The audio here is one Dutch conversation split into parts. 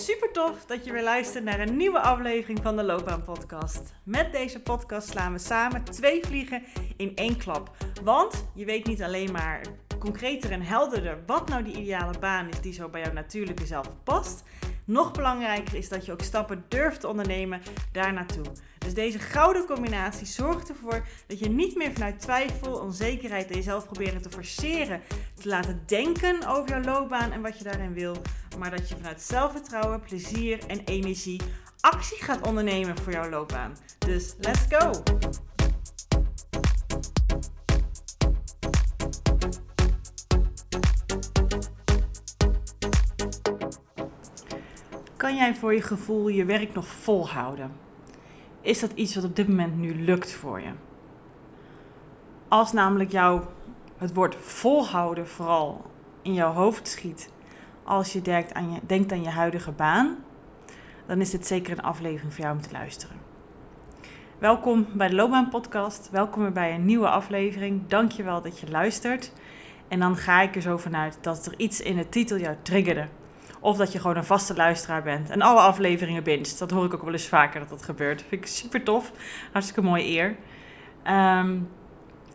Super tof dat je weer luistert naar een nieuwe aflevering van de Loopbaan Podcast. Met deze podcast slaan we samen twee vliegen in één klap. Want je weet niet alleen maar concreter en helderder wat nou die ideale baan is die zo bij jouw natuurlijke zelf past. Nog belangrijker is dat je ook stappen durft te ondernemen daar naartoe. Dus deze gouden combinatie zorgt ervoor dat je niet meer vanuit twijfel, onzekerheid en jezelf proberen te forceren, te laten denken over jouw loopbaan en wat je daarin wil, maar dat je vanuit zelfvertrouwen, plezier en energie actie gaat ondernemen voor jouw loopbaan. Dus let's go! Kan jij voor je gevoel je werk nog volhouden? Is dat iets wat op dit moment nu lukt voor je? Als namelijk jou het woord volhouden vooral in jouw hoofd schiet, als je denkt aan je, denkt aan je huidige baan, dan is dit zeker een aflevering voor jou om te luisteren. Welkom bij de Loopbaan Podcast. Welkom weer bij een nieuwe aflevering. Dankjewel dat je luistert. En dan ga ik er zo vanuit dat er iets in de titel jou triggerde. Of dat je gewoon een vaste luisteraar bent en alle afleveringen bindt. Dat hoor ik ook wel eens vaker dat dat gebeurt. Dat vind ik super tof. Hartstikke mooi eer. Ehm,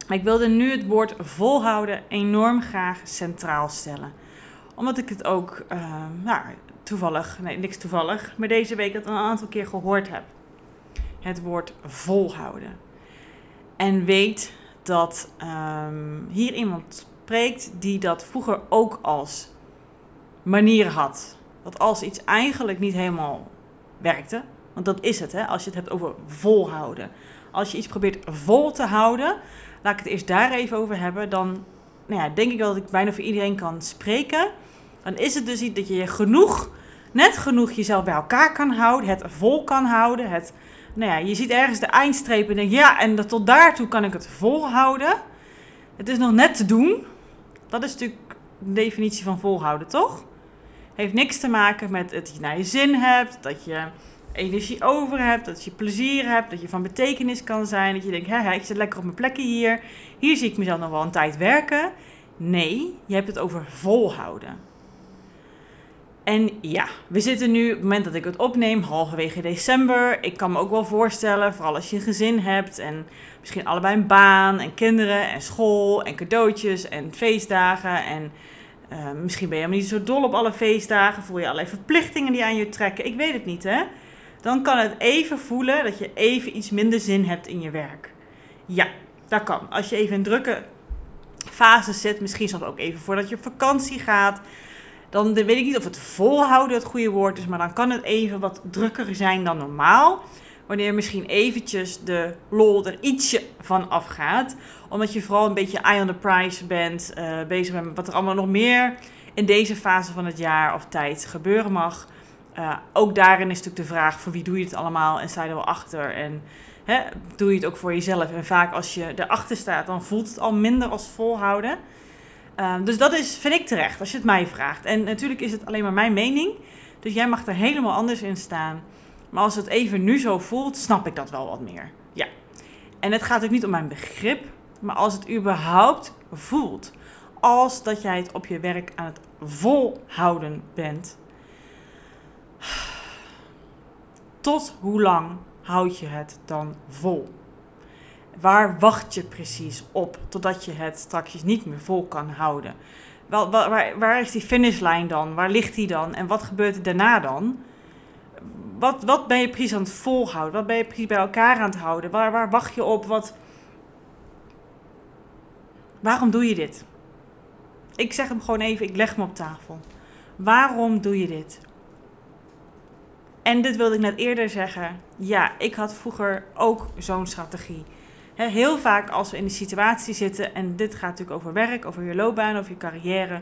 ik wilde nu het woord volhouden enorm graag centraal stellen. Omdat ik het ook ehm, nou, toevallig, nee niks toevallig, maar deze week het een aantal keer gehoord heb. Het woord volhouden. En weet dat ehm, hier iemand spreekt die dat vroeger ook als manier had. Dat als iets eigenlijk niet helemaal werkte, want dat is het, hè, als je het hebt over volhouden. Als je iets probeert vol te houden, laat ik het eerst daar even over hebben, dan nou ja, denk ik wel dat ik bijna voor iedereen kan spreken. Dan is het dus iets dat je genoeg, net genoeg jezelf bij elkaar kan houden, het vol kan houden. Het, nou ja, je ziet ergens de eindstreep en denk ja, en dat, tot daartoe kan ik het volhouden. Het is nog net te doen. Dat is natuurlijk de definitie van volhouden, toch? Heeft niks te maken met dat je naar je zin hebt, dat je energie over hebt, dat je plezier hebt, dat je van betekenis kan zijn. Dat je denkt, hè, ik zit lekker op mijn plekje hier. Hier zie ik mezelf nog wel een tijd werken. Nee, je hebt het over volhouden. En ja, we zitten nu, op het moment dat ik het opneem, halverwege december. Ik kan me ook wel voorstellen, vooral als je een gezin hebt en misschien allebei een baan en kinderen en school en cadeautjes en feestdagen en uh, misschien ben je helemaal niet zo dol op alle feestdagen. Voel je allerlei verplichtingen die aan je trekken. Ik weet het niet, hè? Dan kan het even voelen dat je even iets minder zin hebt in je werk. Ja, dat kan. Als je even in drukke fase zit, misschien soms ook even voordat je op vakantie gaat. Dan weet ik niet of het volhouden het goede woord is, maar dan kan het even wat drukker zijn dan normaal wanneer misschien eventjes de lol er ietsje van afgaat. Omdat je vooral een beetje eye on the prize bent, uh, bezig met wat er allemaal nog meer in deze fase van het jaar of tijd gebeuren mag. Uh, ook daarin is natuurlijk de vraag: voor wie doe je het allemaal en sta je er wel achter? En hè, doe je het ook voor jezelf? En vaak als je erachter staat, dan voelt het al minder als volhouden. Uh, dus dat is, vind ik terecht, als je het mij vraagt. En natuurlijk is het alleen maar mijn mening. Dus jij mag er helemaal anders in staan. Maar als het even nu zo voelt, snap ik dat wel wat meer. Ja. En het gaat ook niet om mijn begrip, maar als het überhaupt voelt. Als dat jij het op je werk aan het volhouden bent. Tot hoe lang houd je het dan vol? Waar wacht je precies op totdat je het straks niet meer vol kan houden? Wel, waar, waar is die finishlijn dan? Waar ligt die dan? En wat gebeurt er daarna dan? Wat, wat ben je precies aan het volhouden? Wat ben je precies bij elkaar aan het houden? Waar, waar wacht je op? Wat... Waarom doe je dit? Ik zeg hem gewoon even, ik leg hem op tafel. Waarom doe je dit? En dit wilde ik net eerder zeggen. Ja, ik had vroeger ook zo'n strategie. Heel vaak als we in de situatie zitten, en dit gaat natuurlijk over werk, over je loopbaan, over je carrière.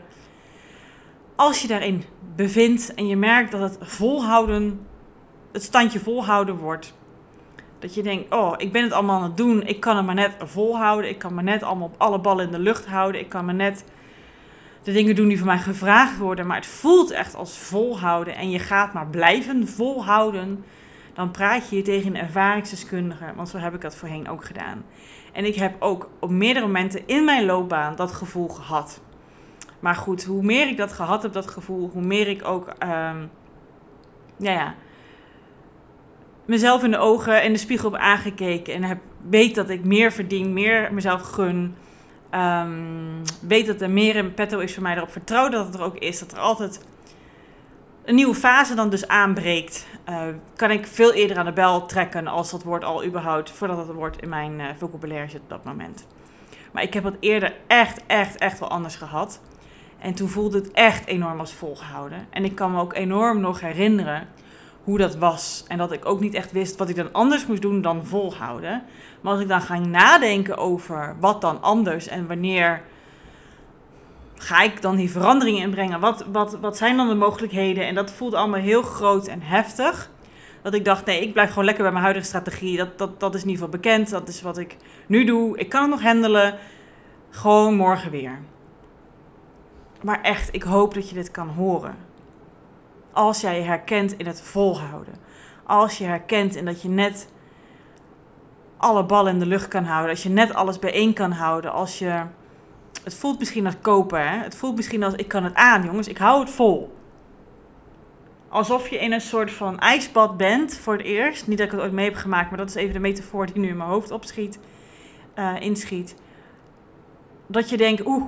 Als je daarin bevindt en je merkt dat het volhouden het standje volhouden wordt. Dat je denkt, oh, ik ben het allemaal aan het doen. Ik kan het maar net volhouden. Ik kan maar net allemaal op alle ballen in de lucht houden. Ik kan maar net de dingen doen die van mij gevraagd worden. Maar het voelt echt als volhouden. En je gaat maar blijven volhouden. Dan praat je je tegen een ervaringsdeskundige. Want zo heb ik dat voorheen ook gedaan. En ik heb ook op meerdere momenten in mijn loopbaan dat gevoel gehad. Maar goed, hoe meer ik dat gehad heb, dat gevoel, hoe meer ik ook... Ehm, ja, ja, mezelf in de ogen en de spiegel heb aangekeken en heb, weet dat ik meer verdien, meer mezelf gun. Ehm, weet dat er meer in petto is voor mij, erop vertrouw dat het er ook is. Dat er altijd een nieuwe fase dan dus aanbreekt. Uh, kan ik veel eerder aan de bel trekken als dat woord al überhaupt, voordat het woord in mijn uh, vocabulaire zit op dat moment. Maar ik heb het eerder echt, echt, echt wel anders gehad. En toen voelde het echt enorm als volgehouden. En ik kan me ook enorm nog herinneren hoe dat was. En dat ik ook niet echt wist wat ik dan anders moest doen dan volhouden. Maar als ik dan ga nadenken over wat dan anders en wanneer ga ik dan die veranderingen inbrengen? Wat, wat, wat zijn dan de mogelijkheden? En dat voelde allemaal heel groot en heftig. Dat ik dacht, nee, ik blijf gewoon lekker bij mijn huidige strategie. Dat, dat, dat is in ieder geval bekend. Dat is wat ik nu doe. Ik kan het nog handelen. Gewoon morgen weer. Maar echt, ik hoop dat je dit kan horen. Als jij je herkent in het volhouden. Als je herkent in dat je net alle ballen in de lucht kan houden. Als je net alles bijeen kan houden. Als je. Het voelt misschien als kopen. Hè? Het voelt misschien als ik kan het aan, jongens. Ik hou het vol. Alsof je in een soort van ijsbad bent voor het eerst. Niet dat ik het ooit mee heb gemaakt, maar dat is even de metafoor die nu in mijn hoofd opschiet. Uh, inschiet. Dat je denkt, oeh,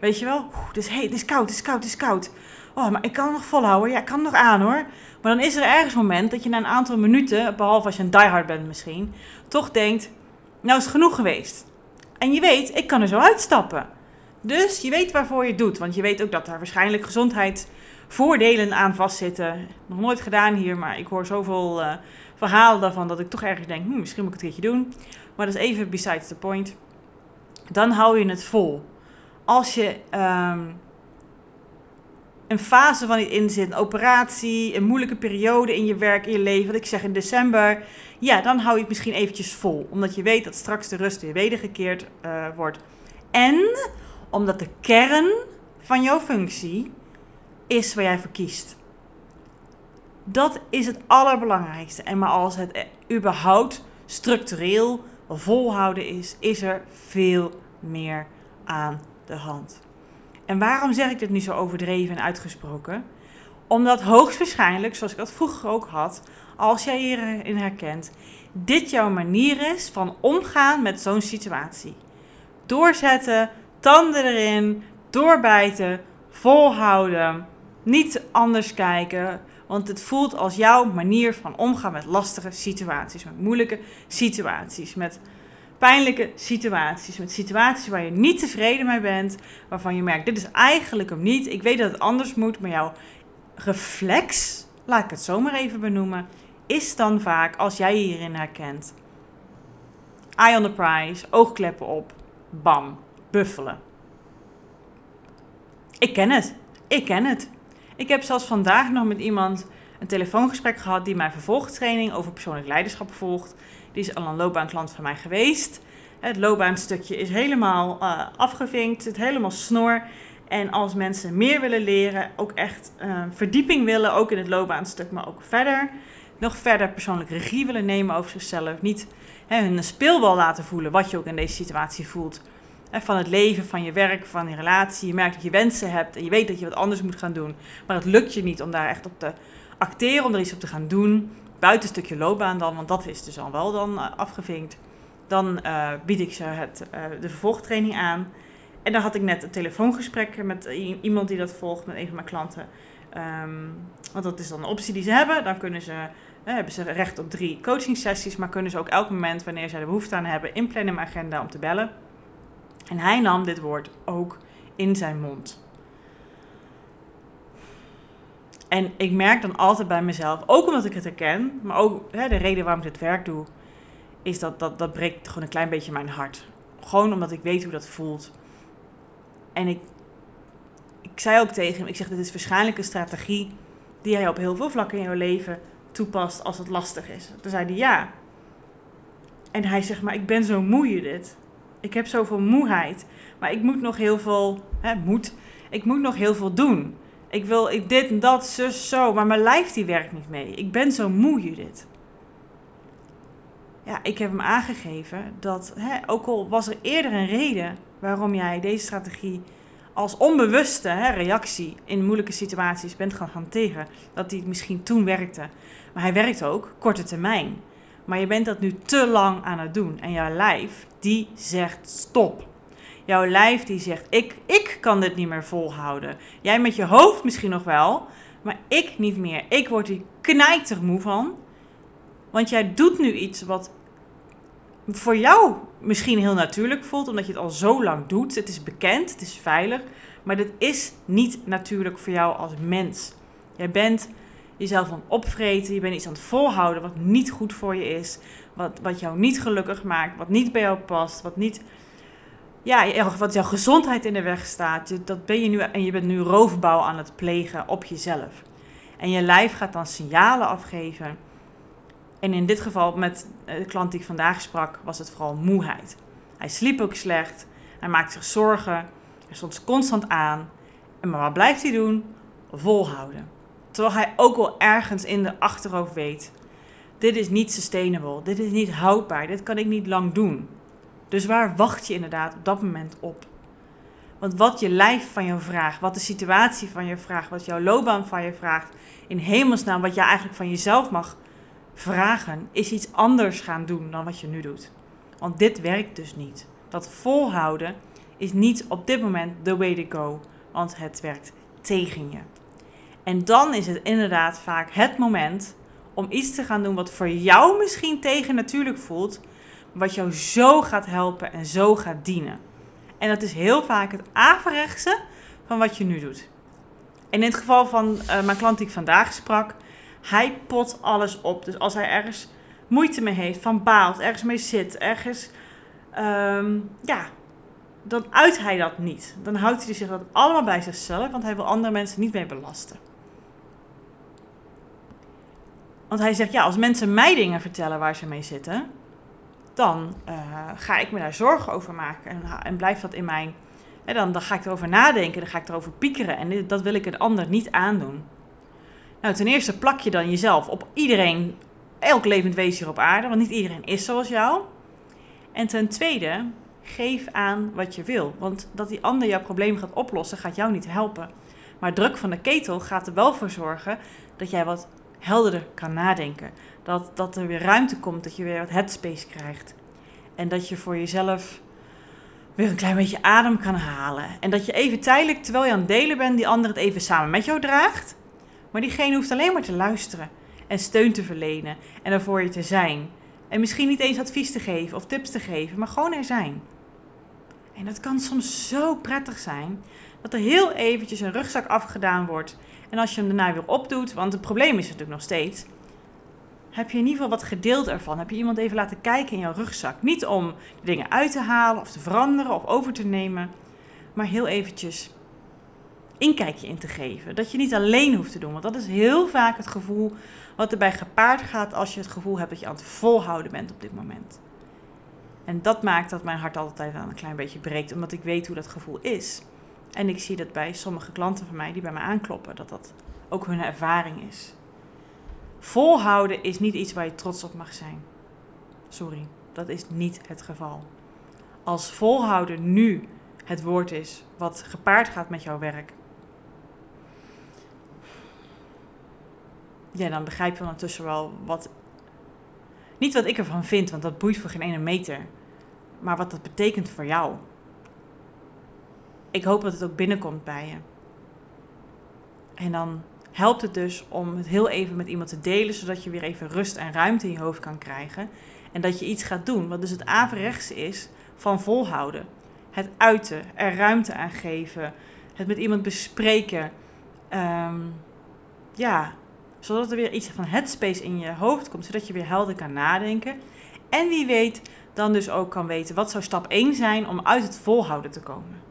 weet je wel, het is heet, het is koud, het is koud, het is koud. Oh, maar ik kan het nog volhouden. Ja, ik kan het nog aan hoor. Maar dan is er ergens een moment dat je na een aantal minuten, behalve als je een diehard bent misschien, toch denkt, nou is het genoeg geweest. En je weet, ik kan er zo uitstappen. Dus je weet waarvoor je het doet. Want je weet ook dat daar waarschijnlijk gezondheidsvoordelen aan vastzitten. Nog nooit gedaan hier, maar ik hoor zoveel uh, verhalen daarvan dat ik toch ergens denk, hm, misschien moet ik het een keertje doen. Maar dat is even besides the point. Dan hou je het vol. Als je um, een fase van iets in zit, een operatie, een moeilijke periode in je werk, in je leven, wat ik zeg in december, ja, dan hou je het misschien eventjes vol. Omdat je weet dat straks de rust weer wedergekeerd uh, wordt. En omdat de kern van jouw functie is waar jij voor kiest. Dat is het allerbelangrijkste. En maar als het überhaupt structureel volhouden is, is er veel meer aan de hand. En waarom zeg ik dit nu zo overdreven en uitgesproken? Omdat hoogstwaarschijnlijk, zoals ik dat vroeger ook had, als jij hierin herkent, dit jouw manier is van omgaan met zo'n situatie. Doorzetten, tanden erin, doorbijten, volhouden, niet anders kijken, want het voelt als jouw manier van omgaan met lastige situaties, met moeilijke situaties, met pijnlijke situaties. Met situaties waar je niet tevreden mee bent. Waarvan je merkt, dit is eigenlijk hem niet. Ik weet dat het anders moet, maar jouw reflex, laat ik het zomaar even benoemen, is dan vaak, als jij je hierin herkent, eye on the prize, oogkleppen op, bam, buffelen. Ik ken het. Ik ken het. Ik heb zelfs vandaag nog met iemand een telefoongesprek gehad die mijn vervolgtraining over persoonlijk leiderschap volgt. Die is al een loopbaanklant van mij geweest. Het loopbaanstukje is helemaal uh, afgevinkt, zit helemaal snor. En als mensen meer willen leren, ook echt uh, verdieping willen, ook in het loopbaanstuk, maar ook verder, nog verder persoonlijk regie willen nemen over zichzelf. Niet hè, hun speelbal laten voelen, wat je ook in deze situatie voelt. Van het leven, van je werk, van je relatie. Je merkt dat je wensen hebt en je weet dat je wat anders moet gaan doen. Maar het lukt je niet om daar echt op te acteren, om er iets op te gaan doen buiten een stukje loopbaan dan, want dat is dus al wel dan uh, afgevinkt. Dan uh, bied ik ze het, uh, de vervolgtraining aan. En dan had ik net een telefoongesprek met iemand die dat volgt, met een van mijn klanten. Um, want dat is dan een optie die ze hebben. Dan kunnen ze, hebben ze recht op drie coaching sessies, maar kunnen ze ook elk moment, wanneer zij er behoefte aan hebben, inplannen in mijn agenda om te bellen. En hij nam dit woord ook in zijn mond. En ik merk dan altijd bij mezelf, ook omdat ik het herken, maar ook hè, de reden waarom ik dit werk doe, is dat, dat dat breekt gewoon een klein beetje mijn hart. Gewoon omdat ik weet hoe dat voelt. En ik, ik zei ook tegen hem, ik zeg, dit is waarschijnlijk een strategie die jij op heel veel vlakken in jouw leven toepast als het lastig is. Toen zei hij ja. En hij zegt, maar ik ben zo moe dit. Ik heb zoveel moeheid. Maar ik moet nog heel veel, hè, moet, ik moet nog heel veel doen. Ik wil ik dit en dat, zus, zo. Maar mijn lijf die werkt niet mee. Ik ben zo moe, Judith. Ja, ik heb hem aangegeven dat, hè, ook al was er eerder een reden waarom jij deze strategie als onbewuste hè, reactie in moeilijke situaties bent gaan hanteren, dat die misschien toen werkte. Maar hij werkt ook korte termijn. Maar je bent dat nu te lang aan het doen. En jouw lijf, die zegt stop. Jouw lijf die zegt, ik, ik kan dit niet meer volhouden. Jij met je hoofd misschien nog wel, maar ik niet meer. Ik word hier knijter moe van. Want jij doet nu iets wat voor jou misschien heel natuurlijk voelt, omdat je het al zo lang doet. Het is bekend, het is veilig, maar dit is niet natuurlijk voor jou als mens. Jij bent jezelf aan het opvreten, je bent iets aan het volhouden wat niet goed voor je is, wat, wat jou niet gelukkig maakt, wat niet bij jou past, wat niet ja, wat jouw gezondheid in de weg staat, dat ben je nu, en je bent nu roofbouw aan het plegen op jezelf. En je lijf gaat dan signalen afgeven. En in dit geval met de klant die ik vandaag sprak, was het vooral moeheid. Hij sliep ook slecht, hij maakte zich zorgen, hij stond constant aan. En maar wat blijft hij doen? Volhouden. Terwijl hij ook wel ergens in de achterhoofd weet: dit is niet sustainable, dit is niet houdbaar, dit kan ik niet lang doen. Dus waar wacht je inderdaad op dat moment op? Want wat je lijf van jou vraagt, wat de situatie van je vraagt, wat jouw loopbaan van je vraagt, in hemelsnaam wat je eigenlijk van jezelf mag vragen, is iets anders gaan doen dan wat je nu doet. Want dit werkt dus niet. Dat volhouden is niet op dit moment the way to go, want het werkt tegen je. En dan is het inderdaad vaak het moment om iets te gaan doen wat voor jou misschien tegen natuurlijk voelt, wat jou zo gaat helpen en zo gaat dienen. En dat is heel vaak het averechtste van wat je nu doet. En in het geval van uh, mijn klant die ik vandaag sprak, hij pot alles op. Dus als hij ergens moeite mee heeft, van baalt, ergens mee zit, ergens, um, ja, dan uit hij dat niet. Dan houdt hij zich dat allemaal bij zichzelf, want hij wil andere mensen niet mee belasten. Want hij zegt, ja, als mensen mij dingen vertellen waar ze mee zitten, dan uh, ga ik me daar zorgen over maken. En, en blijft dat in mijn. Dan, dan ga ik erover nadenken, dan ga ik erover piekeren. En dat wil ik een ander niet aandoen. Nou, ten eerste plak je dan jezelf op iedereen, elk levend wezen hier op aarde, want niet iedereen is zoals jou. En ten tweede, geef aan wat je wil. Want dat die ander jouw probleem gaat oplossen, gaat jou niet helpen. Maar druk van de ketel gaat er wel voor zorgen dat jij wat helderder kan nadenken. Dat, dat er weer ruimte komt, dat je weer wat headspace krijgt. En dat je voor jezelf weer een klein beetje adem kan halen. En dat je even tijdelijk, terwijl je aan het delen bent, die ander het even samen met jou draagt. Maar diegene hoeft alleen maar te luisteren en steun te verlenen en er voor je te zijn. En misschien niet eens advies te geven of tips te geven, maar gewoon er zijn. En dat kan soms zo prettig zijn dat er heel eventjes een rugzak afgedaan wordt. En als je hem daarna weer opdoet, want het probleem is natuurlijk nog steeds, heb je in ieder geval wat gedeeld ervan. Heb je iemand even laten kijken in jouw rugzak. Niet om de dingen uit te halen of te veranderen of over te nemen, maar heel eventjes inkijkje in te geven. Dat je niet alleen hoeft te doen, want dat is heel vaak het gevoel wat erbij gepaard gaat als je het gevoel hebt dat je aan het volhouden bent op dit moment. En dat maakt dat mijn hart altijd aan een klein beetje breekt, omdat ik weet hoe dat gevoel is. En ik zie dat bij sommige klanten van mij die bij me aankloppen, dat dat ook hun ervaring is. Volhouden is niet iets waar je trots op mag zijn. Sorry, dat is niet het geval. Als volhouden nu het woord is wat gepaard gaat met jouw werk, ja, dan begrijp je ondertussen wel wat. Niet wat ik ervan vind, want dat boeit voor geen ene meter. Maar wat dat betekent voor jou. Ik hoop dat het ook binnenkomt bij je. En dan helpt het dus om het heel even met iemand te delen, zodat je weer even rust en ruimte in je hoofd kan krijgen. En dat je iets gaat doen, wat dus het averechts is van volhouden. Het uiten, er ruimte aan geven, het met iemand bespreken. Um, ja, zodat er weer iets van headspace in je hoofd komt, zodat je weer helder kan nadenken. En wie weet, dan dus ook kan weten wat zou stap 1 zijn om uit het volhouden te komen.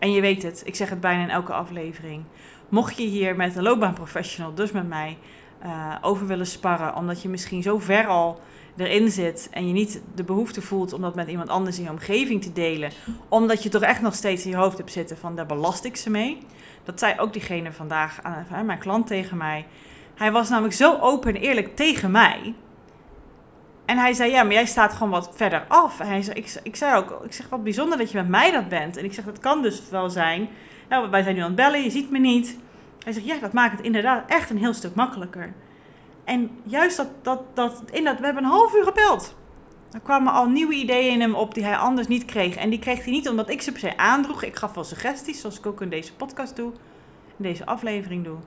En je weet het, ik zeg het bijna in elke aflevering. Mocht je hier met een loopbaanprofessional, dus met mij, uh, over willen sparren, omdat je misschien zo ver al erin zit en je niet de behoefte voelt om dat met iemand anders in je omgeving te delen, omdat je toch echt nog steeds in je hoofd hebt zitten van daar belast ik ze mee. Dat zei ook diegene vandaag, aan mijn klant tegen mij. Hij was namelijk zo open en eerlijk tegen mij. En hij zei, ja, maar jij staat gewoon wat verder af. En hij zei, ik, ik zei ook, ik zeg, wat bijzonder dat je met mij dat bent. En ik zeg, dat kan dus wel zijn. Nou, wij zijn nu aan het bellen, je ziet me niet. Hij zegt, ja, dat maakt het inderdaad echt een heel stuk makkelijker. En juist dat, dat, dat, in dat we hebben een half uur gebeld. Er kwamen al nieuwe ideeën in hem op die hij anders niet kreeg. En die kreeg hij niet omdat ik ze per se aandroeg. Ik gaf wel suggesties, zoals ik ook in deze podcast doe. In deze aflevering doe.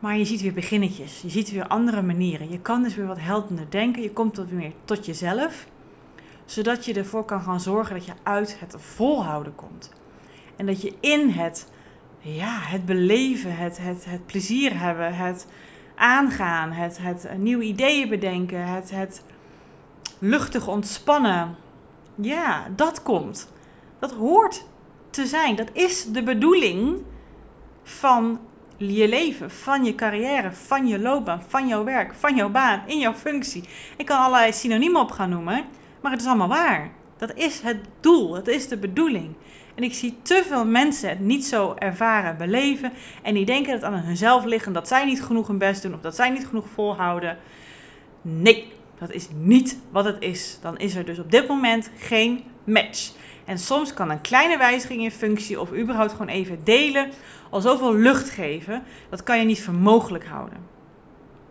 Maar je ziet weer beginnetjes. Je ziet weer andere manieren. Je kan dus weer wat helderder denken. Je komt wat meer tot jezelf. Zodat je ervoor kan gaan zorgen dat je uit het volhouden komt. En dat je in het, ja, het beleven, het, het, het plezier hebben, het aangaan, het, het nieuwe ideeën bedenken, het, het luchtig ontspannen. Ja, dat komt. Dat hoort te zijn. Dat is de bedoeling van je leven, van je carrière, van je loopbaan, van jouw werk, van jouw baan, in jouw functie. Ik kan allerlei synoniemen op gaan noemen, maar het is allemaal waar. Dat is het doel, dat is de bedoeling. En ik zie te veel mensen het niet zo ervaren, beleven. En die denken dat het aan hunzelf ligt dat zij niet genoeg hun best doen of dat zij niet genoeg volhouden. Nee, dat is niet wat het is. Dan is er dus op dit moment geen match. En soms kan een kleine wijziging in functie of überhaupt gewoon even delen al zoveel lucht geven. Dat kan je niet voor mogelijk houden.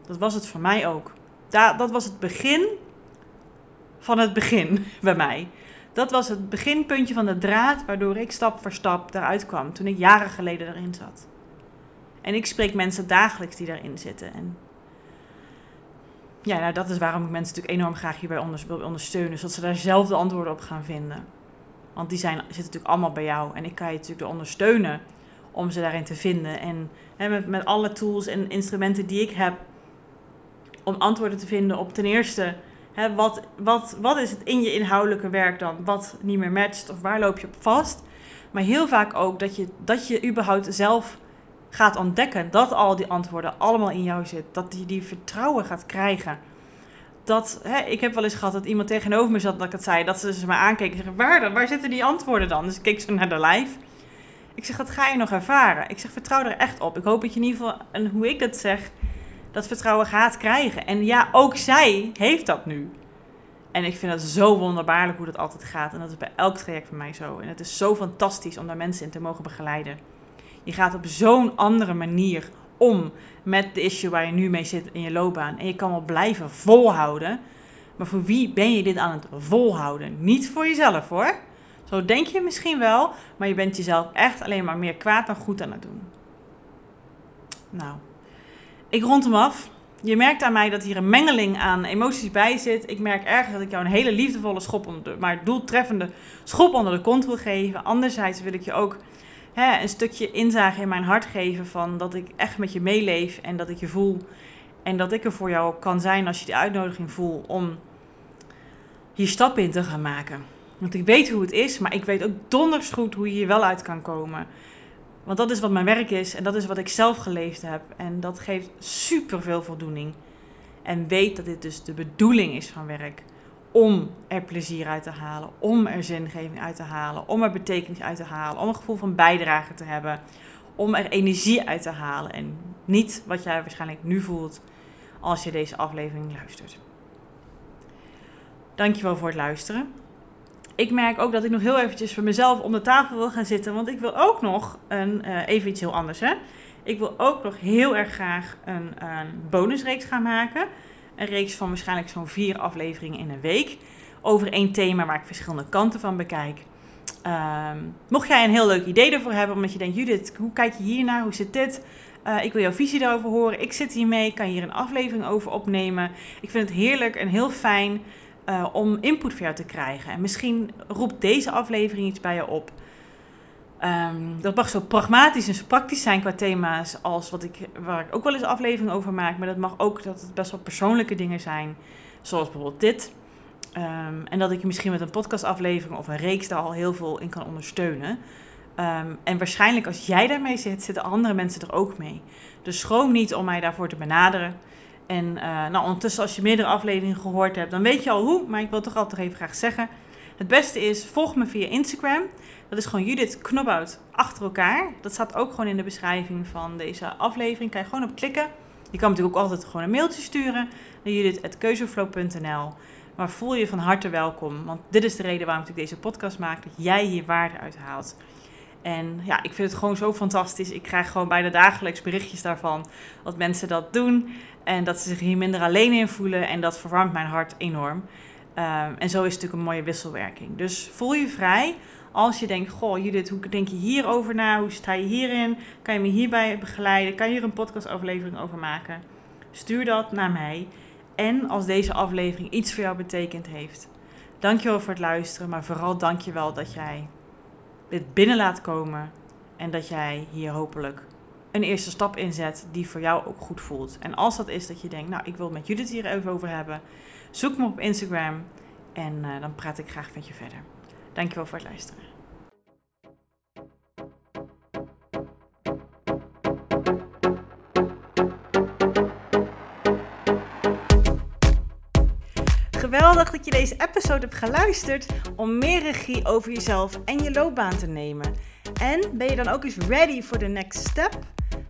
Dat was het voor mij ook. dat was het begin van het begin bij mij. Dat was het beginpuntje van de draad waardoor ik stap voor stap eruit kwam toen ik jaren geleden erin zat. En ik spreek mensen dagelijks die daarin zitten. En ja, nou, dat is waarom ik mensen natuurlijk enorm graag hierbij onder, ondersteunen, zodat ze daar zelf de antwoorden op gaan vinden. Want die zijn, zitten natuurlijk allemaal bij jou. En ik kan je natuurlijk ondersteunen om ze daarin te vinden. En hè, met, met alle tools en instrumenten die ik heb om antwoorden te vinden op ten eerste, hè, wat, wat, wat is het in je inhoudelijke werk dan, wat niet meer matcht of waar loop je op vast. Maar heel vaak ook dat je, dat je überhaupt zelf gaat ontdekken dat al die antwoorden allemaal in jou zitten. Dat je die vertrouwen gaat krijgen. Dat, hè, ik heb wel eens gehad dat iemand tegenover me zat dat ik het zei. Dat ze ze me aankeken waar, waar zitten die antwoorden dan? Dus ik keek zo naar de live. Ik zeg, dat ga je nog ervaren. Ik zeg, vertrouw er echt op. Ik hoop dat je in ieder geval, en hoe ik dat zeg, dat vertrouwen gaat krijgen. En ja, ook zij heeft dat nu. En ik vind dat zo wonderbaarlijk hoe dat altijd gaat. En dat is bij elk traject van mij zo. En het is zo fantastisch om daar mensen in te mogen begeleiden. Je gaat op zo'n andere manier om met de issue waar je nu mee zit in je loopbaan. En je kan wel blijven volhouden. Maar voor wie ben je dit aan het volhouden? Niet voor jezelf hoor. Zo denk je misschien wel, maar je bent jezelf echt alleen maar meer kwaad dan goed aan het doen. Nou, ik rond hem af. Je merkt aan mij dat hier een mengeling aan emoties bij zit. Ik merk ergens dat ik jou een hele liefdevolle schop, onder de, maar doeltreffende schop onder de kont wil geven. Anderzijds wil ik je ook hè, een stukje inzage in mijn hart geven van dat ik echt met je meeleef en dat ik je voel. En dat ik er voor jou kan zijn als je die uitnodiging voelt om hier stappen in te gaan maken. Want ik weet hoe het is, maar ik weet ook donders goed hoe je hier wel uit kan komen. Want dat is wat mijn werk is en dat is wat ik zelf geleefd heb. En dat geeft super veel voldoening. En weet dat dit dus de bedoeling is van werk. Om er plezier uit te halen, om er zingeving uit te halen, om er betekenis uit te halen, om een gevoel van bijdrage te hebben, om er energie uit te halen. En niet wat jij waarschijnlijk nu voelt als je deze aflevering luistert. Dankjewel voor het luisteren ik merk ook dat ik nog heel eventjes voor mezelf om de tafel wil gaan zitten. Want ik wil ook nog een, uh, even iets heel anders. Hè? Ik wil ook nog heel erg graag een, een bonusreeks gaan maken. Een reeks van waarschijnlijk zo'n vier afleveringen in een week. Over één thema waar ik verschillende kanten van bekijk. Ehm, mocht jij een heel leuk idee ervoor hebben, omdat je denkt, Judith, hoe kijk je hiernaar? Hoe zit dit? Uh, ik wil jouw visie daarover horen. Ik zit hiermee, kan hier een aflevering over opnemen. Ik vind het heerlijk en heel fijn uh, om input voor jou te krijgen. En misschien roept deze aflevering iets bij je op. Um, dat mag zo pragmatisch en zo praktisch zijn qua thema's als wat ik, waar ik ook wel eens aflevering over maak. Maar dat mag ook dat het best wel persoonlijke dingen zijn. Zoals bijvoorbeeld dit. Um, en dat ik je misschien met een podcastaflevering of een reeks daar al heel veel in kan ondersteunen. Um, en waarschijnlijk als jij daarmee zit, zitten andere mensen er ook mee. Dus schroom niet om mij daarvoor te benaderen. En uh, nou, ondertussen, als je meerdere afleveringen gehoord hebt, dan weet je al hoe. Maar ik wil toch altijd even graag zeggen. Het beste is, volg me via Instagram. Dat is gewoon Judith Knobhout achter elkaar. Dat staat ook gewoon in de beschrijving van deze aflevering. Kan je gewoon op klikken. Je kan natuurlijk ook altijd gewoon een mailtje sturen naar judith.keuzeflow.nl. Maar voel je van harte welkom, want dit is de reden waarom ik deze podcast maak, dat jij hier waarde uit haalt. En ja, ik vind het gewoon zo fantastisch. Ik krijg gewoon bijna dagelijks berichtjes daarvan. Dat mensen dat doen. En dat ze zich hier minder alleen in voelen. En dat verwarmt mijn hart enorm. Ehm, en zo is natuurlijk een mooie wisselwerking. Dus voel je vrij als je denkt: Goh, Judith, hoe denk je hierover na? Hoe sta je hierin? Kan je me hierbij begeleiden? Kan je hier een podcastaflevering over maken? Stuur dat naar mij. En als deze aflevering iets voor jou betekend heeft, dankjewel voor het luisteren. Maar vooral dankjewel dat jij dit binnen laat komen. En dat jij hier hopelijk een eerste stap inzet die voor jou ook goed voelt. En als dat is dat je denkt, nou, ik wil met Judith hier even over hebben, zoek me op Instagram en uh, dan praat ik graag met je verder. Dankjewel voor het luisteren. Geweldig dat je deze episode hebt geluisterd om meer regie over jezelf en je loopbaan te nemen. En ben je dan ook eens ready for the next step?